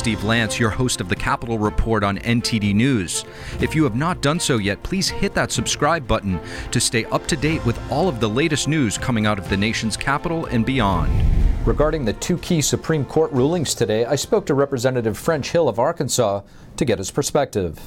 Steve Lance, your host of the Capitol Report on NTD News. If you have not done so yet, please hit that subscribe button to stay up to date with all of the latest news coming out of the nation's capital and beyond. Regarding the two key Supreme Court rulings today, I spoke to Representative French Hill of Arkansas to get his perspective.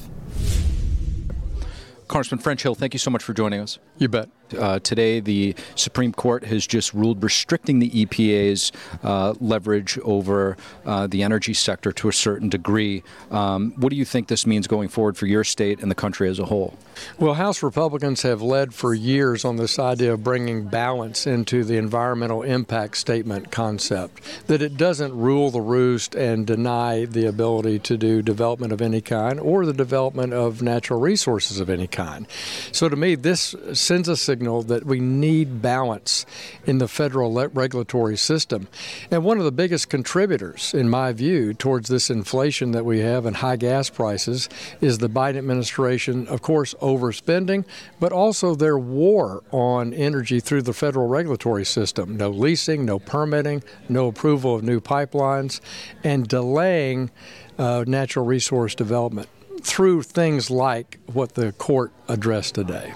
Congressman French Hill, thank you so much for joining us. You bet. Uh, today, the Supreme Court has just ruled restricting the EPA's uh, leverage over uh, the energy sector to a certain degree. Um, what do you think this means going forward for your state and the country as a whole? Well, House Republicans have led for years on this idea of bringing balance into the environmental impact statement concept, that it doesn't rule the roost and deny the ability to do development of any kind or the development of natural resources of any kind. So, to me, this sends a signal signal that we need balance in the federal le- regulatory system. And one of the biggest contributors, in my view, towards this inflation that we have and high gas prices is the Biden administration, of course, overspending, but also their war on energy through the federal regulatory system. No leasing, no permitting, no approval of new pipelines, and delaying uh, natural resource development through things like what the court addressed today.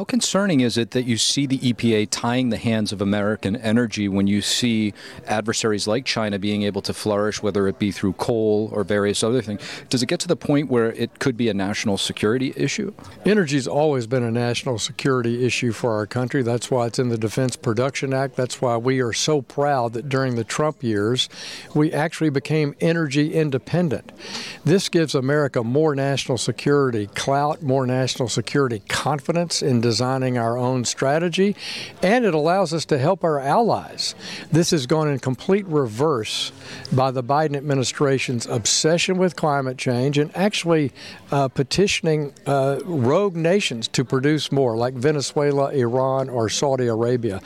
How concerning is it that you see the EPA tying the hands of American energy when you see adversaries like China being able to flourish, whether it be through coal or various other things? Does it get to the point where it could be a national security issue? Energy's always been a national security issue for our country. That's why it's in the Defense Production Act. That's why we are so proud that during the Trump years, we actually became energy independent. This gives America more national security clout, more national security confidence in designing our own strategy, and it allows us to help our allies. This has gone in complete reverse by the Biden administration's obsession with climate change and actually uh, petitioning uh, rogue nations to produce more, like Venezuela, Iran, or Saudi Arabia.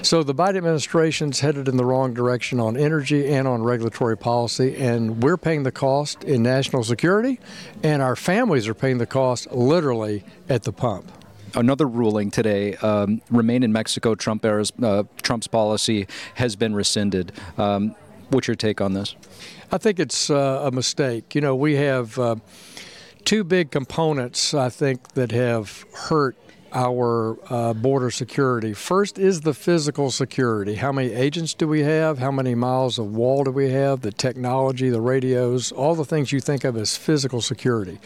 So the Biden administration's headed in the wrong direction on energy and on regulatory policy, and we're paying the cost in national security, and our families are paying the cost literally at the pump another ruling today. Um, remain in Mexico. Trump uh, Trump's policy has been rescinded. Um, what's your take on this? I think it's uh, a mistake. You know, we have uh, two big components. I think that have hurt our uh, border security. First is the physical security. How many agents do we have? How many miles of wall do we have? The technology, the radios, all the things you think of as physical security.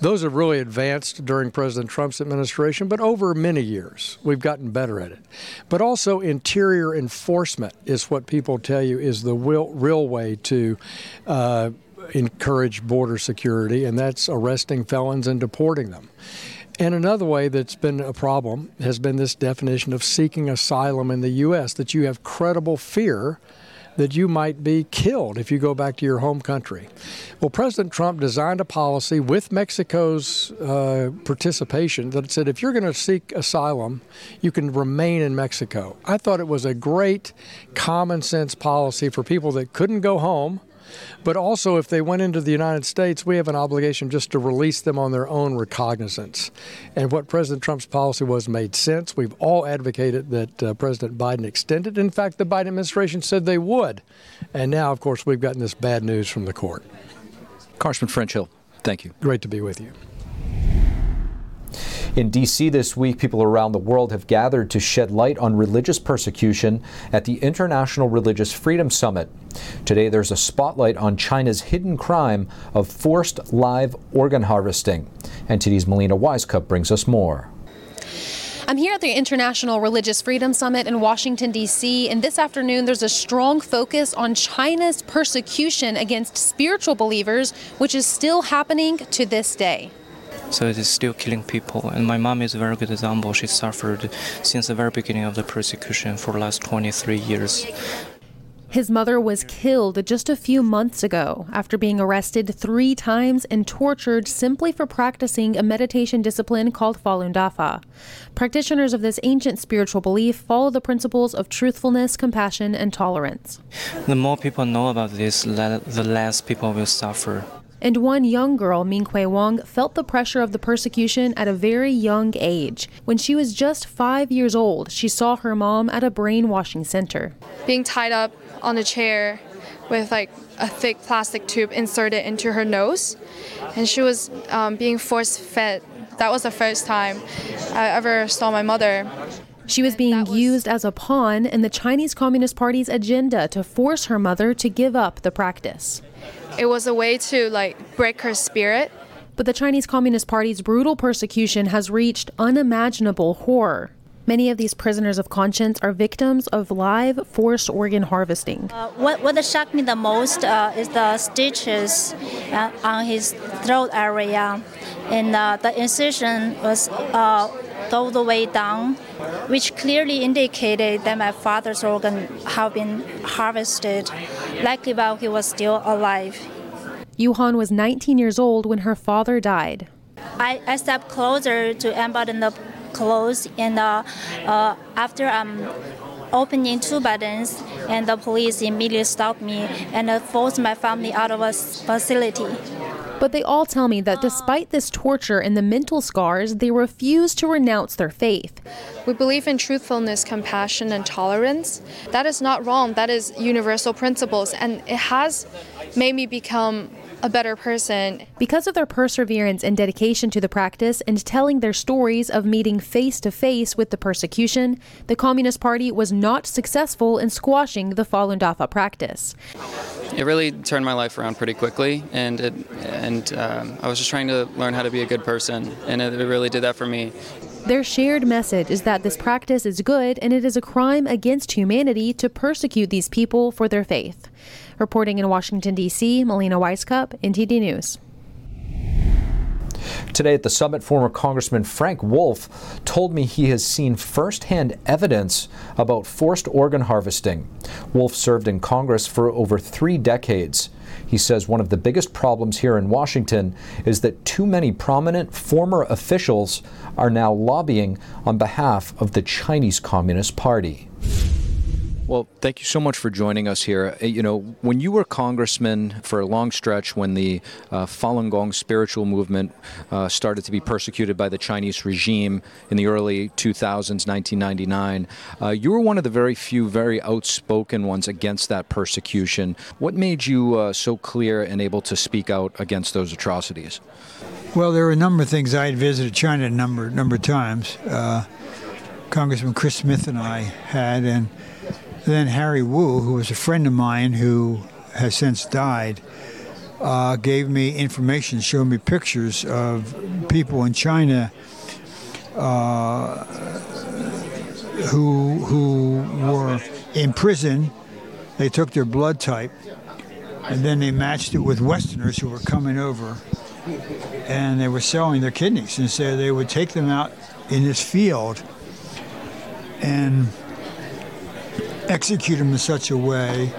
Those have really advanced during President Trump's administration, but over many years, we've gotten better at it. But also, interior enforcement is what people tell you is the real, real way to. Uh, encourage border security, and that's arresting felons and deporting them. And another way that's been a problem has been this definition of seeking asylum in the U.S. that you have credible fear that you might be killed if you go back to your home country. Well, President Trump designed a policy with Mexico's uh, participation that said if you're going to seek asylum, you can remain in Mexico. I thought it was a great common sense policy for people that couldn't go home but also, if they went into the United States, we have an obligation just to release them on their own recognizance. And what President Trump's policy was made sense. We've all advocated that uh, President Biden extended. In fact, the Biden administration said they would. And now, of course, we've gotten this bad news from the court. Congressman French Hill, thank you. Great to be with you. In D.C. this week, people around the world have gathered to shed light on religious persecution at the International Religious Freedom Summit. Today, there's a spotlight on China's hidden crime of forced live organ harvesting. NTD's Melina Wisecup brings us more. I'm here at the International Religious Freedom Summit in Washington, D.C., and this afternoon there's a strong focus on China's persecution against spiritual believers, which is still happening to this day so it is still killing people. And my mom is a very good example. She suffered since the very beginning of the persecution for the last 23 years. His mother was killed just a few months ago after being arrested three times and tortured simply for practicing a meditation discipline called Falun Dafa. Practitioners of this ancient spiritual belief follow the principles of truthfulness, compassion, and tolerance. The more people know about this, the less people will suffer. And one young girl, Minghui Wang, felt the pressure of the persecution at a very young age. When she was just five years old, she saw her mom at a brainwashing center. Being tied up on a chair with like a thick plastic tube inserted into her nose, and she was um, being force fed. That was the first time I ever saw my mother. She was being was, used as a pawn in the Chinese Communist Party's agenda to force her mother to give up the practice. It was a way to like break her spirit. But the Chinese Communist Party's brutal persecution has reached unimaginable horror. Many of these prisoners of conscience are victims of live forced organ harvesting. Uh, what, what shocked me the most uh, is the stitches uh, on his throat area, and uh, the incision was uh, all the way down, which clearly indicated that my father's organ had been harvested, likely while he was still alive. Yuhan was 19 years old when her father died. I, I stepped closer to unbutton the clothes, and uh, uh, after I'm um, opening two buttons, and the police immediately stopped me and uh, forced my family out of a facility. But they all tell me that despite this torture and the mental scars, they refuse to renounce their faith. We believe in truthfulness, compassion, and tolerance. That is not wrong. That is universal principles, and it has made me become a better person. Because of their perseverance and dedication to the practice and telling their stories of meeting face to face with the persecution, the Communist Party was not successful in squashing the Falun Dafa practice. It really turned my life around pretty quickly, and it, and um, I was just trying to learn how to be a good person, and it, it really did that for me. Their shared message is that this practice is good and it is a crime against humanity to persecute these people for their faith. Reporting in Washington, D.C., Melina Wisecup, NTD News. Today at the summit, former Congressman Frank Wolf told me he has seen firsthand evidence about forced organ harvesting. Wolf served in Congress for over three decades. He says one of the biggest problems here in Washington is that too many prominent former officials are now lobbying on behalf of the Chinese Communist Party. Well, thank you so much for joining us here. Uh, you know, when you were congressman for a long stretch, when the uh, Falun Gong spiritual movement uh, started to be persecuted by the Chinese regime in the early 2000s, 1999, uh, you were one of the very few, very outspoken ones against that persecution. What made you uh, so clear and able to speak out against those atrocities? Well, there were a number of things. I had visited China a number number of times. Uh, Congressman Chris Smith and I had, and then Harry Wu, who was a friend of mine who has since died, uh, gave me information, showed me pictures of people in China uh, who who were in prison. They took their blood type, and then they matched it with Westerners who were coming over, and they were selling their kidneys. And so they would take them out in this field, and execute them in such a way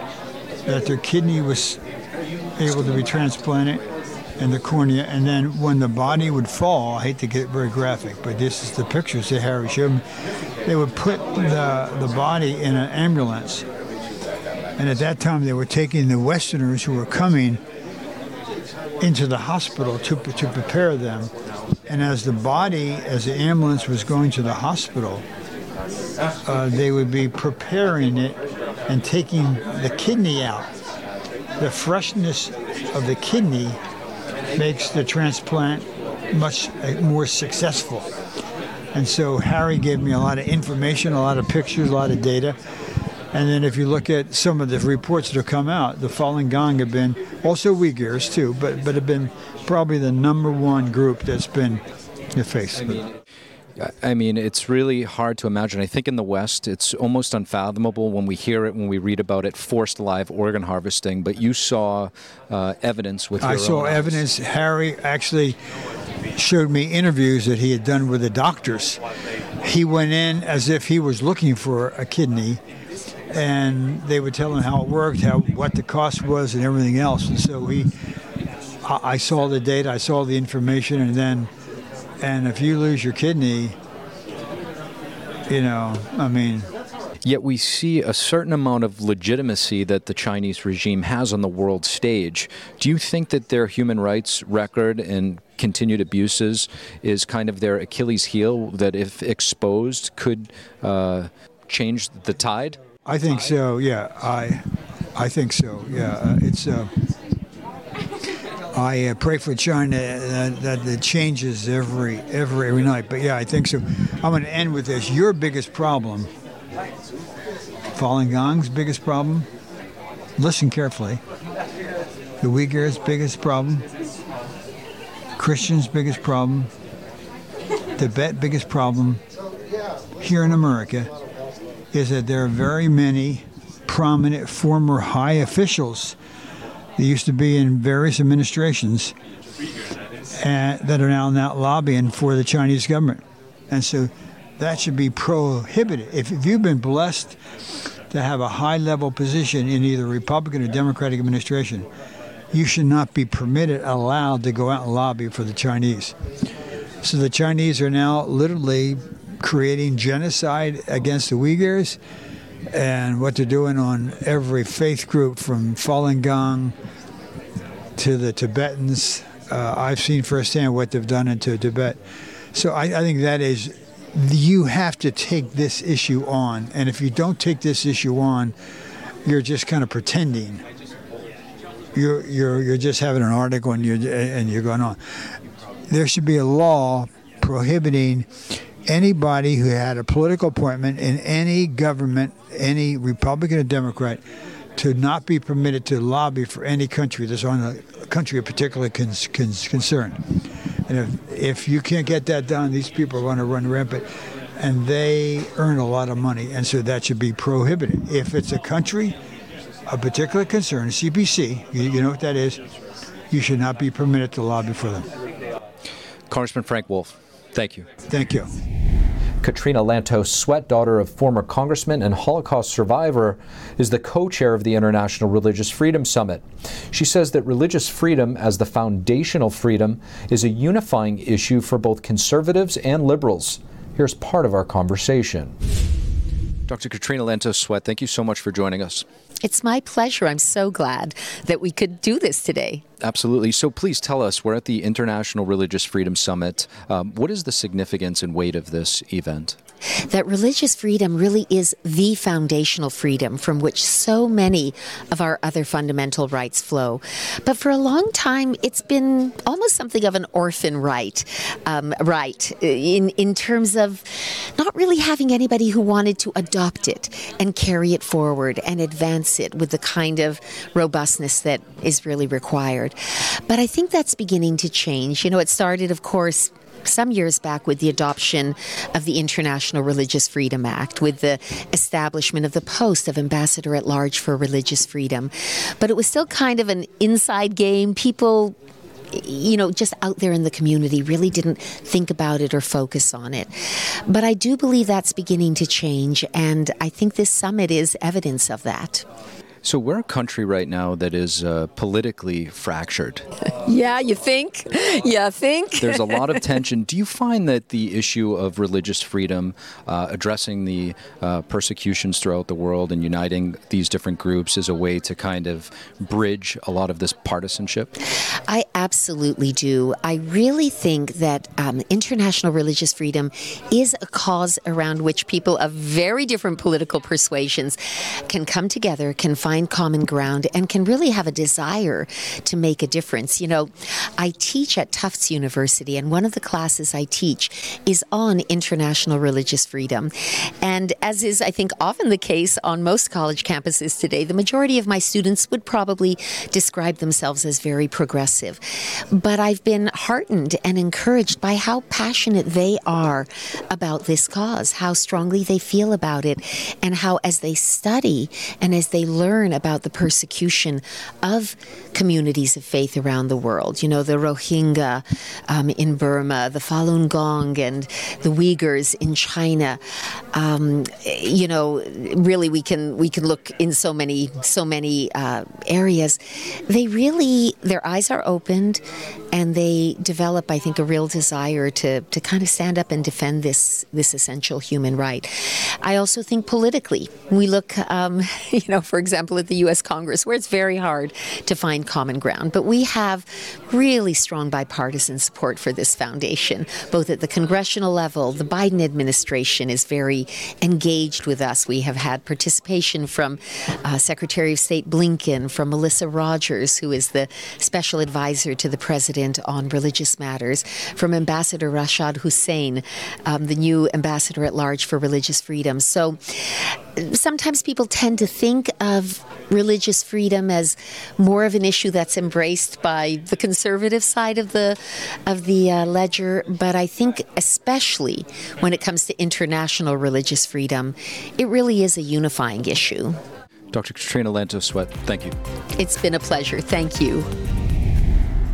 that their kidney was able to be transplanted and the cornea, and then when the body would fall, I hate to get very graphic, but this is the pictures that Harry showed me. They would put the, the body in an ambulance, and at that time they were taking the Westerners who were coming into the hospital to, to prepare them. And as the body, as the ambulance was going to the hospital, uh, they would be preparing it and taking the kidney out. The freshness of the kidney makes the transplant much uh, more successful. And so Harry gave me a lot of information, a lot of pictures, a lot of data. And then if you look at some of the reports that have come out, the Falun Gong have been, also Uyghurs too, but, but have been probably the number one group that's been. I mean, I mean, it's really hard to imagine. I think in the West, it's almost unfathomable when we hear it, when we read about it, forced live organ harvesting. But you saw uh, evidence with. I saw evidence. Harry actually showed me interviews that he had done with the doctors. He went in as if he was looking for a kidney, and they would tell him how it worked, how what the cost was, and everything else. And so he, I saw the data, I saw the information, and then and if you lose your kidney, you know, I mean. Yet we see a certain amount of legitimacy that the Chinese regime has on the world stage. Do you think that their human rights record and continued abuses is kind of their Achilles heel that, if exposed, could uh, change the tide? I think so. Yeah, I I think so. Yeah, uh, it's. Uh, I uh, pray for China that, that it changes every every every night. But yeah, I think so. I'm going to end with this. Your biggest problem, Falun Gong's biggest problem. Listen carefully. The Uyghurs' biggest problem. Christians' biggest problem. Tibet biggest problem here in America is that there are very many prominent former high officials that used to be in various administrations and that are now, now lobbying for the Chinese government. And so that should be prohibited. If, if you've been blessed to have a high level position in either Republican or Democratic administration, you should not be permitted, allowed to go out and lobby for the Chinese. So the Chinese are now literally creating genocide against the Uyghurs and what they're doing on every faith group from Falun Gong to the Tibetans. Uh, I've seen firsthand what they've done into Tibet. So I, I think that is, you have to take this issue on. And if you don't take this issue on, you're just kind of pretending. You're, you're, you're just having an article and you're, and you're going on. There should be a law prohibiting anybody who had a political appointment in any government, any Republican or Democrat, to not be permitted to lobby for any country that's on a country of particular con- con- concern. And if, if you can't get that done, these people are going to run rampant. And they earn a lot of money, and so that should be prohibited. If it's a country of particular concern, CPC, you, you know what that is, you should not be permitted to lobby for them. Congressman Frank Wolf, thank you. Thank you. Katrina Lantos Swett, daughter of former congressman and Holocaust survivor, is the co chair of the International Religious Freedom Summit. She says that religious freedom, as the foundational freedom, is a unifying issue for both conservatives and liberals. Here's part of our conversation. Dr. Katrina Lantos Swett, thank you so much for joining us. It's my pleasure. I'm so glad that we could do this today. Absolutely. So please tell us, we're at the International Religious Freedom Summit. Um, what is the significance and weight of this event? that religious freedom really is the foundational freedom from which so many of our other fundamental rights flow. But for a long time, it's been almost something of an orphan right, um, right in in terms of not really having anybody who wanted to adopt it and carry it forward and advance it with the kind of robustness that is really required. But I think that's beginning to change. You know, it started, of course, some years back with the adoption of the International Religious Freedom Act, with the establishment of the post of Ambassador at Large for Religious Freedom. But it was still kind of an inside game. People you know, just out there in the community really didn't think about it or focus on it. But I do believe that's beginning to change, and I think this summit is evidence of that. So we're a country right now that is uh, politically fractured. yeah, you think? Yeah, think? There's a lot of tension. Do you find that the issue of religious freedom, uh, addressing the uh, persecutions throughout the world and uniting these different groups is a way to kind of bridge a lot of this partisanship? I absolutely do. I really think that um, international religious freedom is a cause around which people of very different political persuasions can come together, can find find common ground and can really have a desire to make a difference. You know, I teach at Tufts University, and one of the classes I teach is on international religious freedom. And as is, I think, often the case on most college campuses today, the majority of my students would probably describe themselves as very progressive. But I've been heartened and encouraged by how passionate they are about this cause, how strongly they feel about it, and how as they study and as they learn learn about the persecution of communities of faith around the world. You know, the Rohingya um, in Burma, the Falun Gong, and the Uyghurs in China. Um, you know, really, we can we can look in so many so many uh, areas. They really their eyes are opened, and they develop, I think, a real desire to to kind of stand up and defend this this essential human right. I also think politically, we look, um, you know, for example example, at the U.S. Congress, where it's very hard to find common ground. But we have really strong bipartisan support for this foundation, both at the congressional level. The Biden administration is very engaged with us. We have had participation from uh, Secretary of State Blinken, from Melissa Rogers, who is the special advisor to the president on religious matters, from Ambassador Rashad Hussain, um, the new ambassador at large for religious freedom. So sometimes people tend to think of religious freedom as more of an issue that's embraced by the conservative side of the of the uh, ledger but I think especially when it comes to international religious freedom it really is a unifying issue. Dr. Katrina Lanto Swett, thank you. It's been a pleasure. Thank you.